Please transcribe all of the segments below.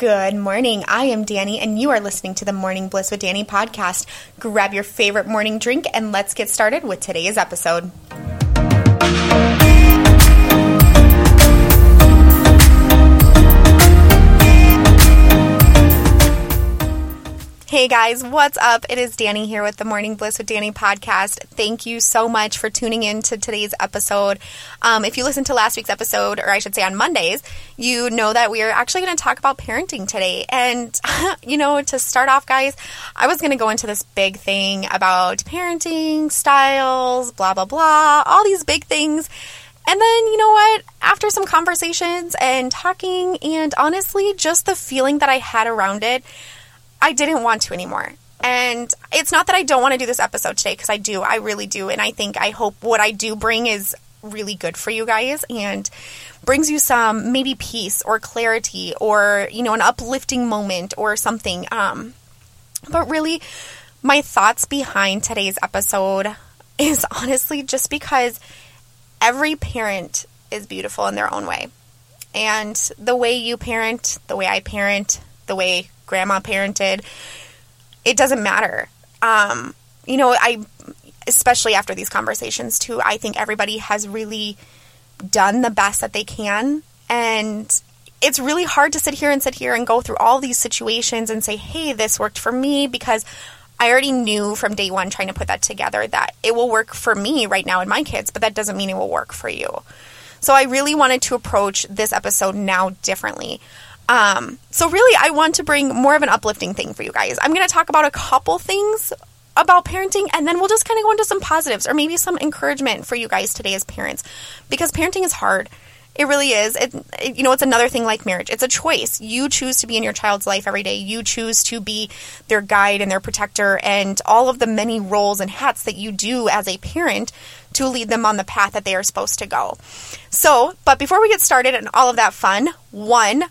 Good morning. I am Danny, and you are listening to the Morning Bliss with Danny podcast. Grab your favorite morning drink and let's get started with today's episode. Hey guys, what's up? It is Danny here with the Morning Bliss with Danny podcast. Thank you so much for tuning in to today's episode. Um, if you listened to last week's episode, or I should say on Mondays, you know that we are actually going to talk about parenting today. And, you know, to start off, guys, I was going to go into this big thing about parenting styles, blah, blah, blah, all these big things. And then, you know what? After some conversations and talking, and honestly, just the feeling that I had around it, I didn't want to anymore. And it's not that I don't want to do this episode today because I do. I really do. And I think, I hope what I do bring is really good for you guys and brings you some maybe peace or clarity or, you know, an uplifting moment or something. Um, but really, my thoughts behind today's episode is honestly just because every parent is beautiful in their own way. And the way you parent, the way I parent, the way grandma parented, it doesn't matter. Um, you know, I, especially after these conversations too, I think everybody has really done the best that they can. And it's really hard to sit here and sit here and go through all these situations and say, hey, this worked for me because I already knew from day one trying to put that together that it will work for me right now and my kids, but that doesn't mean it will work for you. So I really wanted to approach this episode now differently. Um, so really, I want to bring more of an uplifting thing for you guys. I'm going to talk about a couple things about parenting and then we'll just kind of go into some positives or maybe some encouragement for you guys today as parents because parenting is hard. It really is. It, it, you know, it's another thing like marriage. It's a choice. You choose to be in your child's life every day. You choose to be their guide and their protector and all of the many roles and hats that you do as a parent to lead them on the path that they are supposed to go. So, but before we get started and all of that fun, one,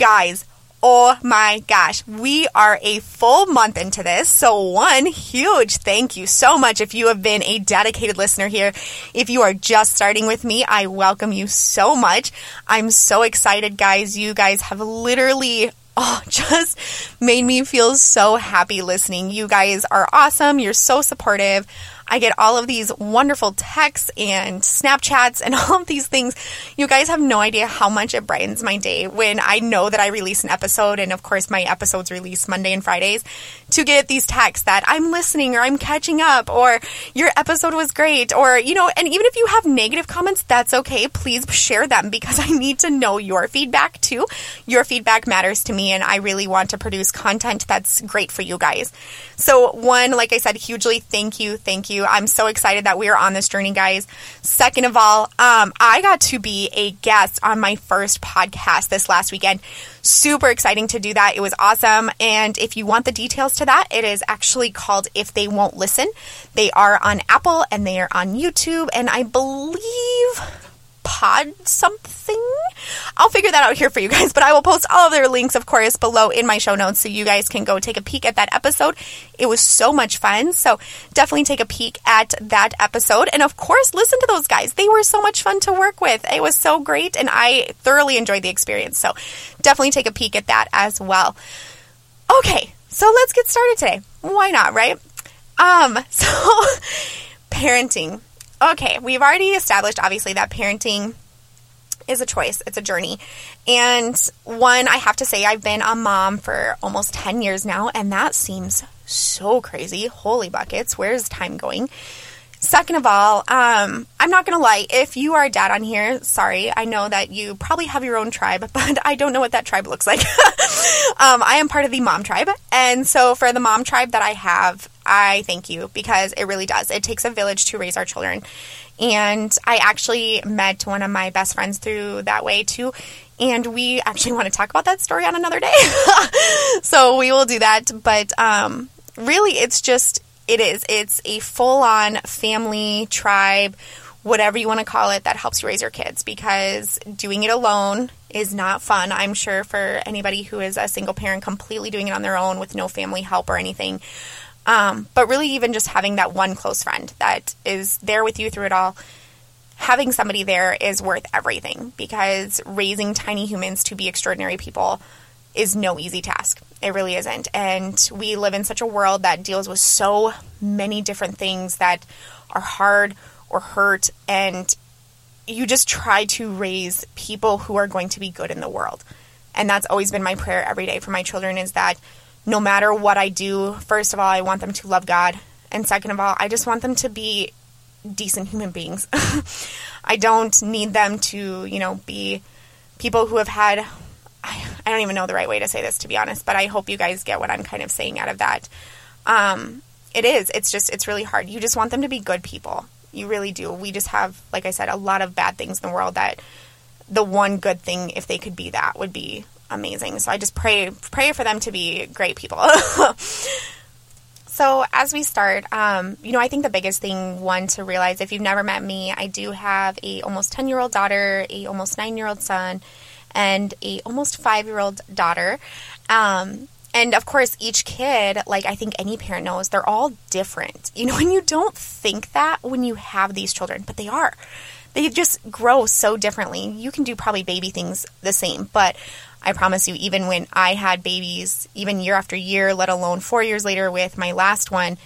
guys, oh my gosh, we are a full month into this. So, one huge thank you so much if you have been a dedicated listener here. If you are just starting with me, I welcome you so much. I'm so excited, guys. You guys have literally oh, just made me feel so happy listening. You guys are awesome. You're so supportive. I get all of these wonderful texts and Snapchats and all of these things. You guys have no idea how much it brightens my day when I know that I release an episode. And of course, my episodes release Monday and Fridays to get these texts that I'm listening or I'm catching up or your episode was great or, you know, and even if you have negative comments, that's okay. Please share them because I need to know your feedback too. Your feedback matters to me and I really want to produce content that's great for you guys. So, one, like I said, hugely thank you, thank you. I'm so excited that we are on this journey, guys. Second of all, um, I got to be a guest on my first podcast this last weekend. Super exciting to do that. It was awesome. And if you want the details to that, it is actually called If They Won't Listen. They are on Apple and they are on YouTube. And I believe pod something. I'll figure that out here for you guys, but I will post all of their links, of course, below in my show notes so you guys can go take a peek at that episode. It was so much fun. So definitely take a peek at that episode. And of course, listen to those guys. They were so much fun to work with. It was so great and I thoroughly enjoyed the experience. So definitely take a peek at that as well. Okay, so let's get started today. Why not, right? Um, so parenting Okay, we've already established, obviously, that parenting is a choice, it's a journey. And one, I have to say, I've been a mom for almost 10 years now, and that seems so crazy. Holy buckets, where's time going? Second of all, um, I'm not going to lie. If you are a dad on here, sorry. I know that you probably have your own tribe, but I don't know what that tribe looks like. um, I am part of the mom tribe. And so for the mom tribe that I have, I thank you because it really does. It takes a village to raise our children. And I actually met one of my best friends through that way too. And we actually want to talk about that story on another day. so we will do that. But um, really, it's just it is. It's a full on family, tribe, whatever you want to call it, that helps you raise your kids because doing it alone is not fun. I'm sure for anybody who is a single parent completely doing it on their own with no family help or anything. Um, but really, even just having that one close friend that is there with you through it all, having somebody there is worth everything because raising tiny humans to be extraordinary people is no easy task. It really isn't. And we live in such a world that deals with so many different things that are hard or hurt. And you just try to raise people who are going to be good in the world. And that's always been my prayer every day for my children is that no matter what I do, first of all, I want them to love God. And second of all, I just want them to be decent human beings. I don't need them to, you know, be people who have had I, I don't even know the right way to say this to be honest, but I hope you guys get what I'm kind of saying out of that. Um, it is. It's just it's really hard. You just want them to be good people. You really do. We just have, like I said, a lot of bad things in the world that the one good thing, if they could be that, would be amazing. So I just pray pray for them to be great people. so as we start, um, you know, I think the biggest thing one to realize if you've never met me, I do have a almost ten year old daughter, a almost nine year old son, and a almost five year old daughter. Um, and of course, each kid, like I think any parent knows, they're all different. You know, and you don't think that when you have these children, but they are. They just grow so differently. You can do probably baby things the same, but I promise you, even when I had babies, even year after year, let alone four years later with my last one,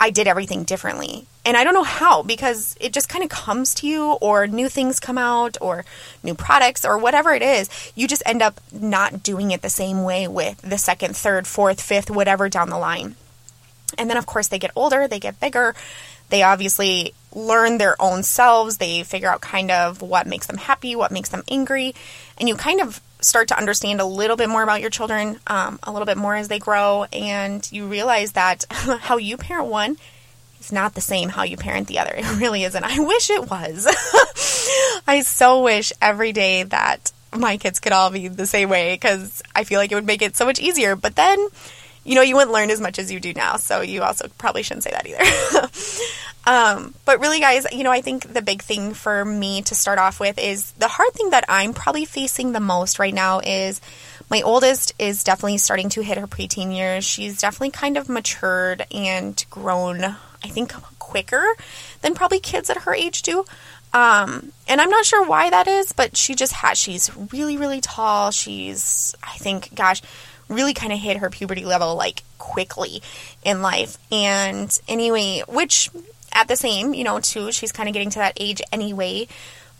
I did everything differently. And I don't know how because it just kind of comes to you, or new things come out, or new products, or whatever it is. You just end up not doing it the same way with the second, third, fourth, fifth, whatever down the line. And then, of course, they get older, they get bigger. They obviously learn their own selves. They figure out kind of what makes them happy, what makes them angry. And you kind of start to understand a little bit more about your children, um, a little bit more as they grow, and you realize that how you parent one is not the same how you parent the other. It really isn't. I wish it was. I so wish every day that my kids could all be the same way because I feel like it would make it so much easier. But then, you know, you wouldn't learn as much as you do now. So you also probably shouldn't say that either. Um, but really, guys, you know, I think the big thing for me to start off with is the hard thing that I'm probably facing the most right now is my oldest is definitely starting to hit her preteen years. She's definitely kind of matured and grown, I think, quicker than probably kids at her age do. Um, and I'm not sure why that is, but she just has, she's really, really tall. She's, I think, gosh, really kind of hit her puberty level like quickly in life. And anyway, which at the same, you know, too, she's kind of getting to that age anyway.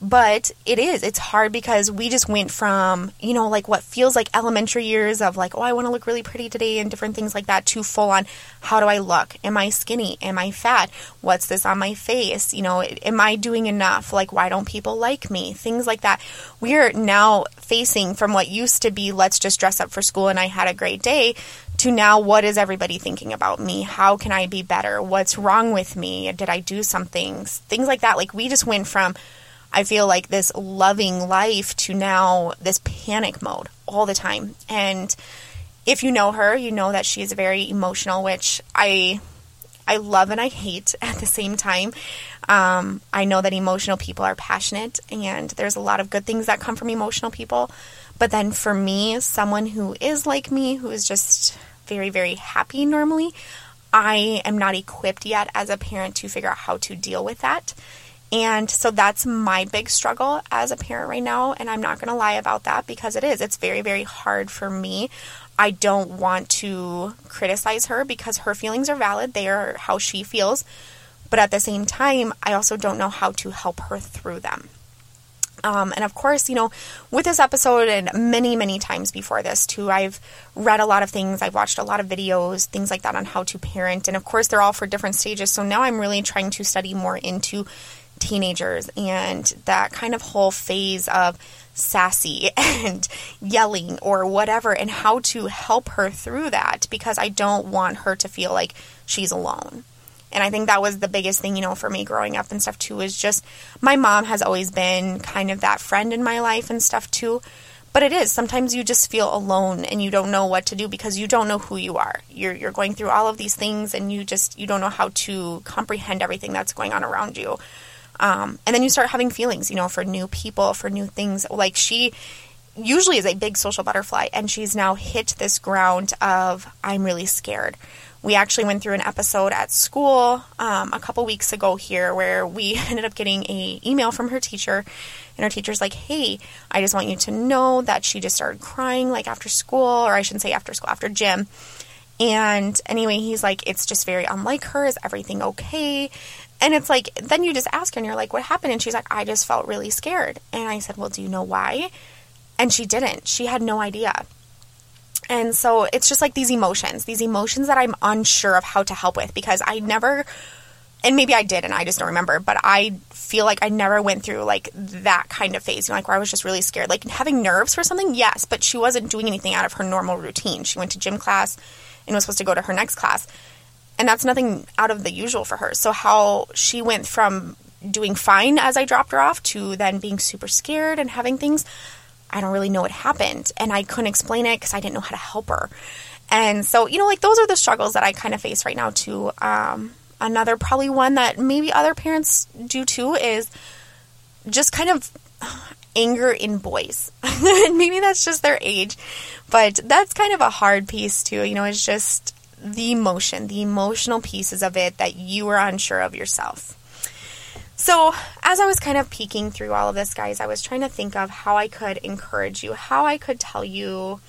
But it is, it's hard because we just went from, you know, like what feels like elementary years of like, oh, I want to look really pretty today and different things like that to full on, how do I look? Am I skinny? Am I fat? What's this on my face? You know, am I doing enough? Like, why don't people like me? Things like that. We're now facing from what used to be, let's just dress up for school and I had a great day to now what is everybody thinking about me? How can I be better? What's wrong with me? Did I do something? Things like that. Like we just went from I feel like this loving life to now this panic mode all the time. And if you know her, you know that she is very emotional, which I I love and I hate at the same time. Um, I know that emotional people are passionate, and there's a lot of good things that come from emotional people. But then for me, someone who is like me, who is just very, very happy normally. I am not equipped yet as a parent to figure out how to deal with that. And so that's my big struggle as a parent right now. And I'm not going to lie about that because it is. It's very, very hard for me. I don't want to criticize her because her feelings are valid. They are how she feels. But at the same time, I also don't know how to help her through them. Um, and of course, you know, with this episode and many, many times before this too, I've read a lot of things, I've watched a lot of videos, things like that on how to parent. And of course, they're all for different stages. So now I'm really trying to study more into teenagers and that kind of whole phase of sassy and yelling or whatever, and how to help her through that because I don't want her to feel like she's alone. And I think that was the biggest thing, you know, for me growing up and stuff too, is just my mom has always been kind of that friend in my life and stuff too. But it is. Sometimes you just feel alone and you don't know what to do because you don't know who you are. You're you're going through all of these things and you just you don't know how to comprehend everything that's going on around you. Um, and then you start having feelings, you know, for new people, for new things. Like she usually is a big social butterfly, and she's now hit this ground of I'm really scared. We actually went through an episode at school um, a couple weeks ago here where we ended up getting a email from her teacher, and her teacher's like, "Hey, I just want you to know that she just started crying like after school, or I shouldn't say after school, after gym." And anyway, he's like, "It's just very unlike her. Is everything okay?" And it's like, then you just ask her, and you're like, "What happened?" And she's like, "I just felt really scared." And I said, "Well, do you know why?" And she didn't. She had no idea. And so it's just like these emotions, these emotions that I'm unsure of how to help with because I never, and maybe I did and I just don't remember, but I feel like I never went through like that kind of phase, you know, like where I was just really scared. Like having nerves for something, yes, but she wasn't doing anything out of her normal routine. She went to gym class and was supposed to go to her next class. And that's nothing out of the usual for her. So, how she went from doing fine as I dropped her off to then being super scared and having things, I don't really know what happened. And I couldn't explain it because I didn't know how to help her. And so, you know, like those are the struggles that I kind of face right now, too. Um, another, probably one that maybe other parents do too, is just kind of anger in boys. maybe that's just their age, but that's kind of a hard piece, too. You know, it's just the emotion, the emotional pieces of it that you are unsure of yourself. So, as I was kind of peeking through all of this, guys, I was trying to think of how I could encourage you, how I could tell you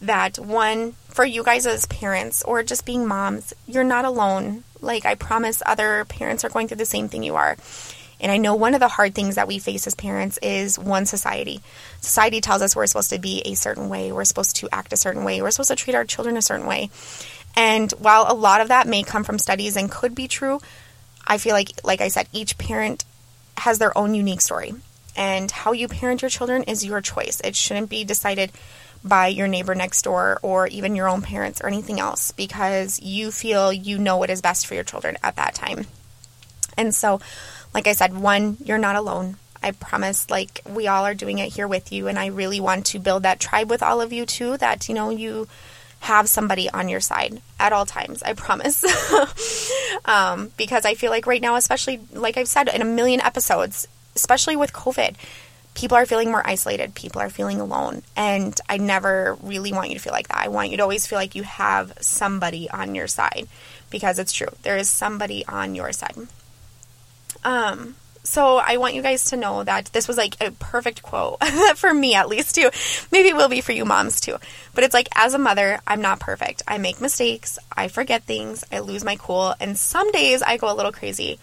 that one, for you guys as parents or just being moms, you're not alone. Like, I promise other parents are going through the same thing you are. And I know one of the hard things that we face as parents is one society. Society tells us we're supposed to be a certain way, we're supposed to act a certain way, we're supposed to treat our children a certain way. And while a lot of that may come from studies and could be true, I feel like, like I said, each parent has their own unique story. And how you parent your children is your choice. It shouldn't be decided by your neighbor next door or even your own parents or anything else because you feel you know what is best for your children at that time. And so, like I said, one, you're not alone. I promise, like, we all are doing it here with you. And I really want to build that tribe with all of you, too, that, you know, you have somebody on your side at all times. I promise. um, because I feel like right now, especially like I've said in a million episodes, especially with COVID, people are feeling more isolated. People are feeling alone. And I never really want you to feel like that. I want you to always feel like you have somebody on your side because it's true. There is somebody on your side. Um, so I want you guys to know that this was like a perfect quote for me at least too. Maybe it will be for you moms too. But it's like as a mother, I'm not perfect. I make mistakes, I forget things, I lose my cool, and some days I go a little crazy.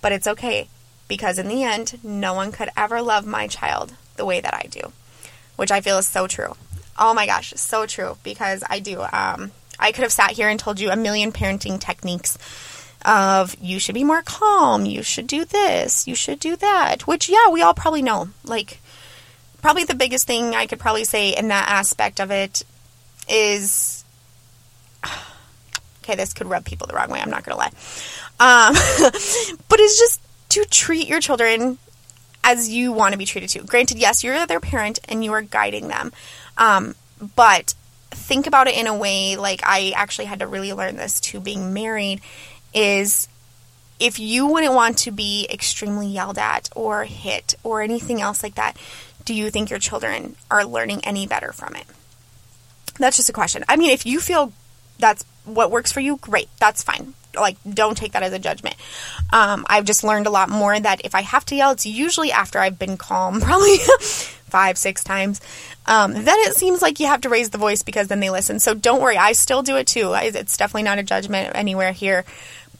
But it's okay because in the end, no one could ever love my child the way that I do, which I feel is so true. Oh my gosh, so true because I do. Um, I could have sat here and told you a million parenting techniques of you should be more calm, you should do this, you should do that, which, yeah, we all probably know. Like, probably the biggest thing I could probably say in that aspect of it is okay, this could rub people the wrong way, I'm not to lie. Um, but it's just to treat your children as you want to be treated too. Granted, yes, you're their parent and you are guiding them. Um, but think about it in a way like I actually had to really learn this to being married is if you wouldn't want to be extremely yelled at or hit or anything else like that, do you think your children are learning any better from it? That's just a question. I mean, if you feel that's what works for you, great. That's fine. Like, don't take that as a judgment. Um, I've just learned a lot more that if I have to yell, it's usually after I've been calm, probably five, six times. Um, then it seems like you have to raise the voice because then they listen. So don't worry. I still do it too. It's definitely not a judgment anywhere here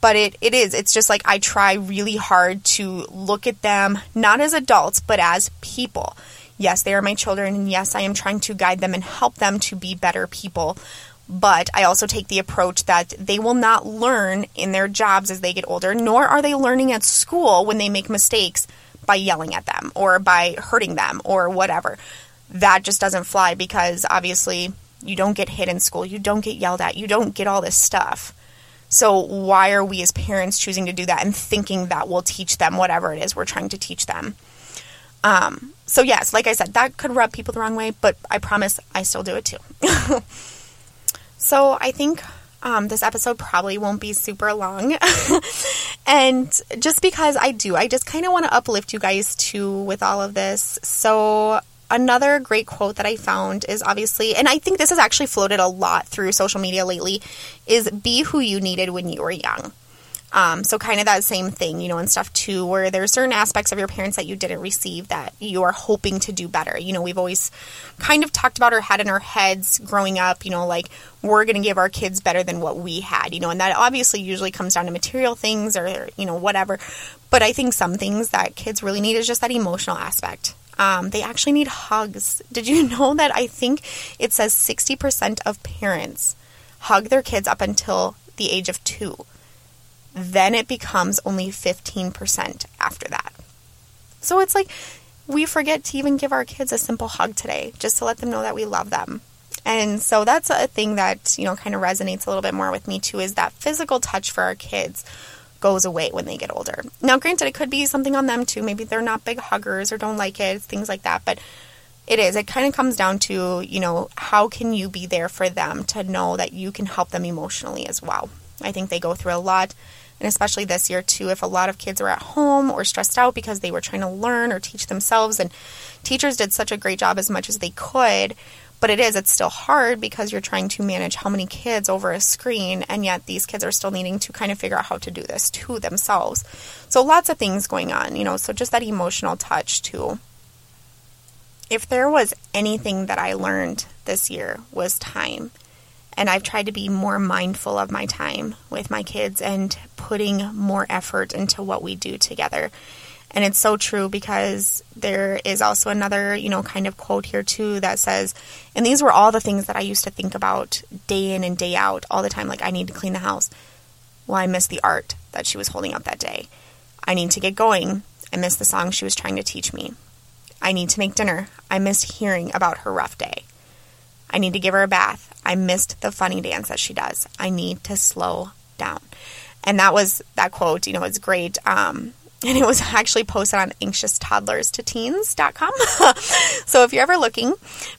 but it, it is. It's just like I try really hard to look at them not as adults, but as people. Yes, they are my children, and yes, I am trying to guide them and help them to be better people. But I also take the approach that they will not learn in their jobs as they get older, nor are they learning at school when they make mistakes by yelling at them or by hurting them or whatever. That just doesn't fly because obviously you don't get hit in school, you don't get yelled at, you don't get all this stuff. So, why are we as parents choosing to do that and thinking that will teach them whatever it is we're trying to teach them? Um, so, yes, like I said, that could rub people the wrong way, but I promise I still do it too. so, I think um, this episode probably won't be super long. and just because I do, I just kind of want to uplift you guys too with all of this. So, another great quote that I found is obviously, and I think this has actually floated a lot through social media lately, is be who you needed when you were young. Um, so kind of that same thing, you know, and stuff too, where there are certain aspects of your parents that you didn't receive that you are hoping to do better. You know, we've always kind of talked about our head in our heads growing up, you know, like we're going to give our kids better than what we had, you know, and that obviously usually comes down to material things or, you know, whatever. But I think some things that kids really need is just that emotional aspect. Um, they actually need hugs. Did you know that I think it says 60% of parents hug their kids up until the age of two? then it becomes only 15% after that. So it's like we forget to even give our kids a simple hug today just to let them know that we love them. And so that's a thing that, you know, kind of resonates a little bit more with me too is that physical touch for our kids goes away when they get older. Now, granted, it could be something on them too. Maybe they're not big huggers or don't like it, things like that. But it is. It kind of comes down to, you know, how can you be there for them to know that you can help them emotionally as well. I think they go through a lot and especially this year too if a lot of kids were at home or stressed out because they were trying to learn or teach themselves and teachers did such a great job as much as they could but it is it's still hard because you're trying to manage how many kids over a screen and yet these kids are still needing to kind of figure out how to do this to themselves so lots of things going on you know so just that emotional touch too if there was anything that i learned this year was time and I've tried to be more mindful of my time with my kids and putting more effort into what we do together. And it's so true because there is also another, you know, kind of quote here too that says, and these were all the things that I used to think about day in and day out all the time. Like, I need to clean the house. Well, I miss the art that she was holding up that day. I need to get going. I miss the song she was trying to teach me. I need to make dinner. I missed hearing about her rough day. I need to give her a bath. I missed the funny dance that she does. I need to slow down. And that was that quote, you know, it's great. Um, and it was actually posted on anxious toddlers to teens.com. so if you're ever looking,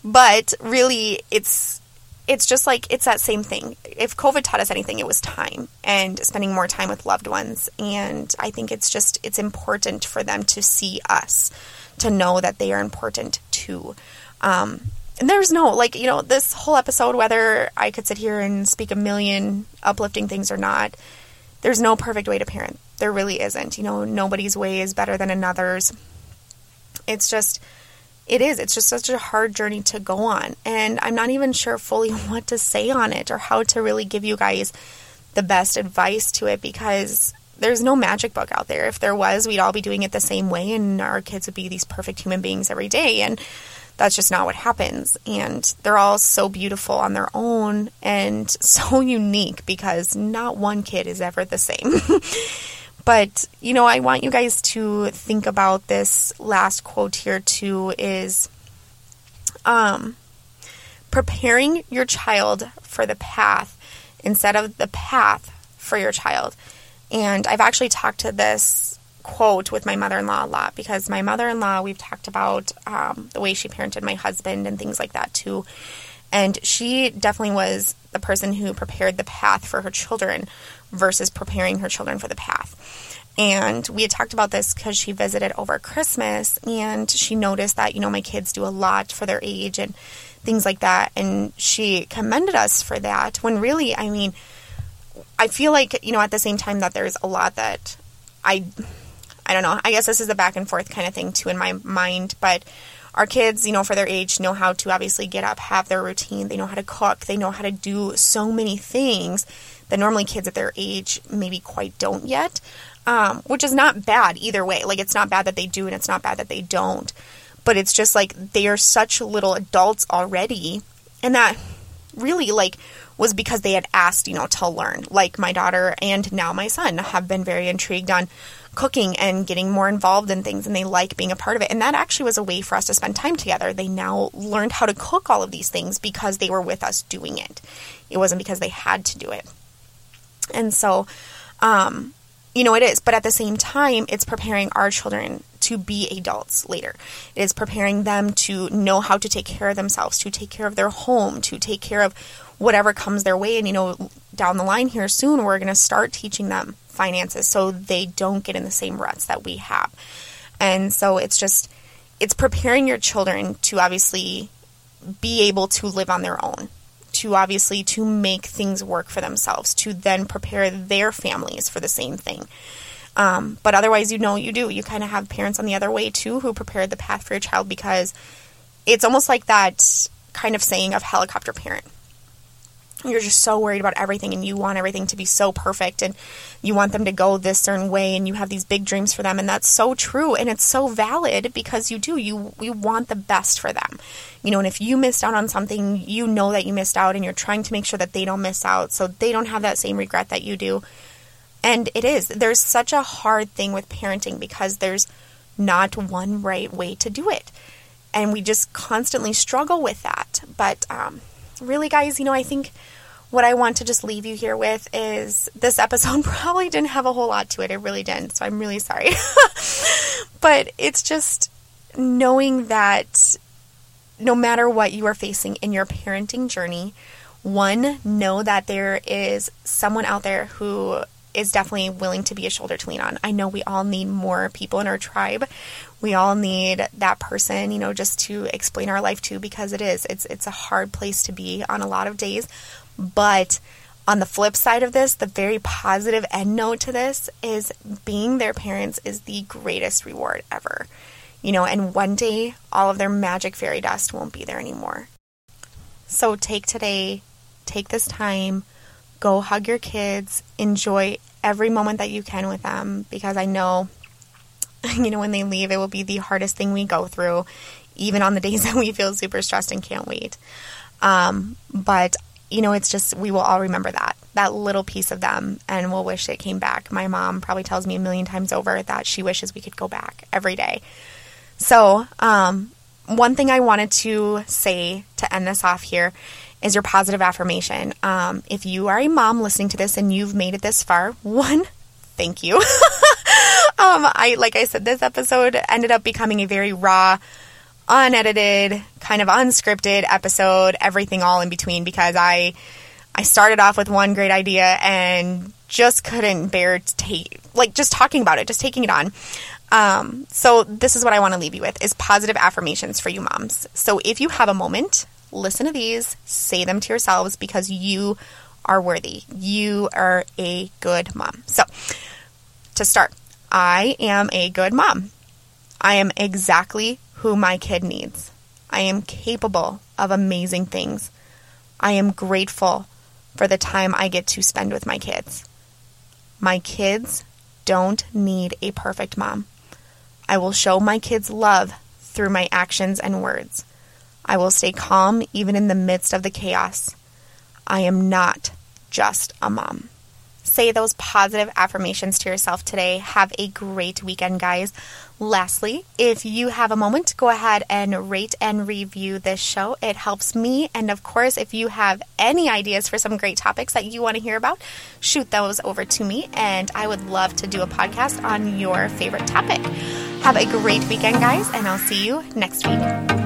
but really it's it's just like it's that same thing. If COVID taught us anything, it was time and spending more time with loved ones. And I think it's just it's important for them to see us, to know that they are important too. Um, and there's no like you know this whole episode whether i could sit here and speak a million uplifting things or not there's no perfect way to parent there really isn't. You know nobody's way is better than another's. It's just it is. It's just such a hard journey to go on. And i'm not even sure fully what to say on it or how to really give you guys the best advice to it because there's no magic book out there. If there was we'd all be doing it the same way and our kids would be these perfect human beings every day. And that's just not what happens. And they're all so beautiful on their own and so unique because not one kid is ever the same. but, you know, I want you guys to think about this last quote here too is um preparing your child for the path instead of the path for your child. And I've actually talked to this quote with my mother in law a lot because my mother in law, we've talked about um, the way she parented my husband and things like that too. And she definitely was the person who prepared the path for her children versus preparing her children for the path. And we had talked about this because she visited over Christmas and she noticed that, you know, my kids do a lot for their age and things like that. And she commended us for that when really, I mean, I feel like, you know, at the same time that there's a lot that I I don't know. I guess this is a back and forth kind of thing too in my mind, but our kids, you know, for their age, know how to obviously get up, have their routine. They know how to cook. They know how to do so many things that normally kids at their age maybe quite don't yet, um, which is not bad either way. Like, it's not bad that they do and it's not bad that they don't. But it's just like they are such little adults already. And that really, like, was because they had asked, you know, to learn. Like, my daughter and now my son have been very intrigued on cooking and getting more involved in things and they like being a part of it. And that actually was a way for us to spend time together. They now learned how to cook all of these things because they were with us doing it. It wasn't because they had to do it. And so, um, you know, it is. But at the same time, it's preparing our children to be adults later. It is preparing them to know how to take care of themselves, to take care of their home, to take care of whatever comes their way. And, you know, down the line here soon, we're going to start teaching them finances so they don't get in the same ruts that we have. And so it's just, it's preparing your children to obviously be able to live on their own to obviously to make things work for themselves to then prepare their families for the same thing. Um, but otherwise you know you do. You kind of have parents on the other way too who prepared the path for your child because it's almost like that kind of saying of helicopter parent you're just so worried about everything and you want everything to be so perfect and you want them to go this certain way and you have these big dreams for them. And that's so true and it's so valid because you do you you want the best for them. You know and if you missed out on something you know that you missed out and you're trying to make sure that they don't miss out. So they don't have that same regret that you do. And it is there's such a hard thing with parenting because there's not one right way to do it. And we just constantly struggle with that. But um, really guys you know i think what I want to just leave you here with is this episode probably didn't have a whole lot to it. It really didn't. So I'm really sorry. but it's just knowing that no matter what you are facing in your parenting journey, one, know that there is someone out there who is definitely willing to be a shoulder to lean on. I know we all need more people in our tribe. We all need that person, you know, just to explain our life to because it is. It's it's a hard place to be on a lot of days, but on the flip side of this, the very positive end note to this is being their parents is the greatest reward ever. You know, and one day all of their magic fairy dust won't be there anymore. So take today, take this time, go hug your kids, enjoy every moment that you can with them because I know, you know, when they leave, it will be the hardest thing we go through, even on the days that we feel super stressed and can't wait. Um, but you know, it's just, we will all remember that, that little piece of them, and we'll wish it came back. My mom probably tells me a million times over that she wishes we could go back every day. So, um, one thing I wanted to say to end this off here is your positive affirmation. Um, if you are a mom listening to this and you've made it this far, one, thank you. um, I, like I said, this episode ended up becoming a very raw, unedited, kind of unscripted episode, everything all in between because I I started off with one great idea and just couldn't bear to take like just talking about it, just taking it on. Um, so this is what I want to leave you with is positive affirmations for you moms. So if you have a moment, listen to these, say them to yourselves because you are worthy. You are a good mom. So to start, I am a good mom. I am exactly who my kid needs. I am capable of amazing things. I am grateful for the time I get to spend with my kids. My kids don't need a perfect mom. I will show my kids love through my actions and words. I will stay calm even in the midst of the chaos. I am not just a mom. Say those positive affirmations to yourself today. Have a great weekend, guys. Lastly, if you have a moment, go ahead and rate and review this show. It helps me. And of course, if you have any ideas for some great topics that you want to hear about, shoot those over to me. And I would love to do a podcast on your favorite topic. Have a great weekend, guys, and I'll see you next week.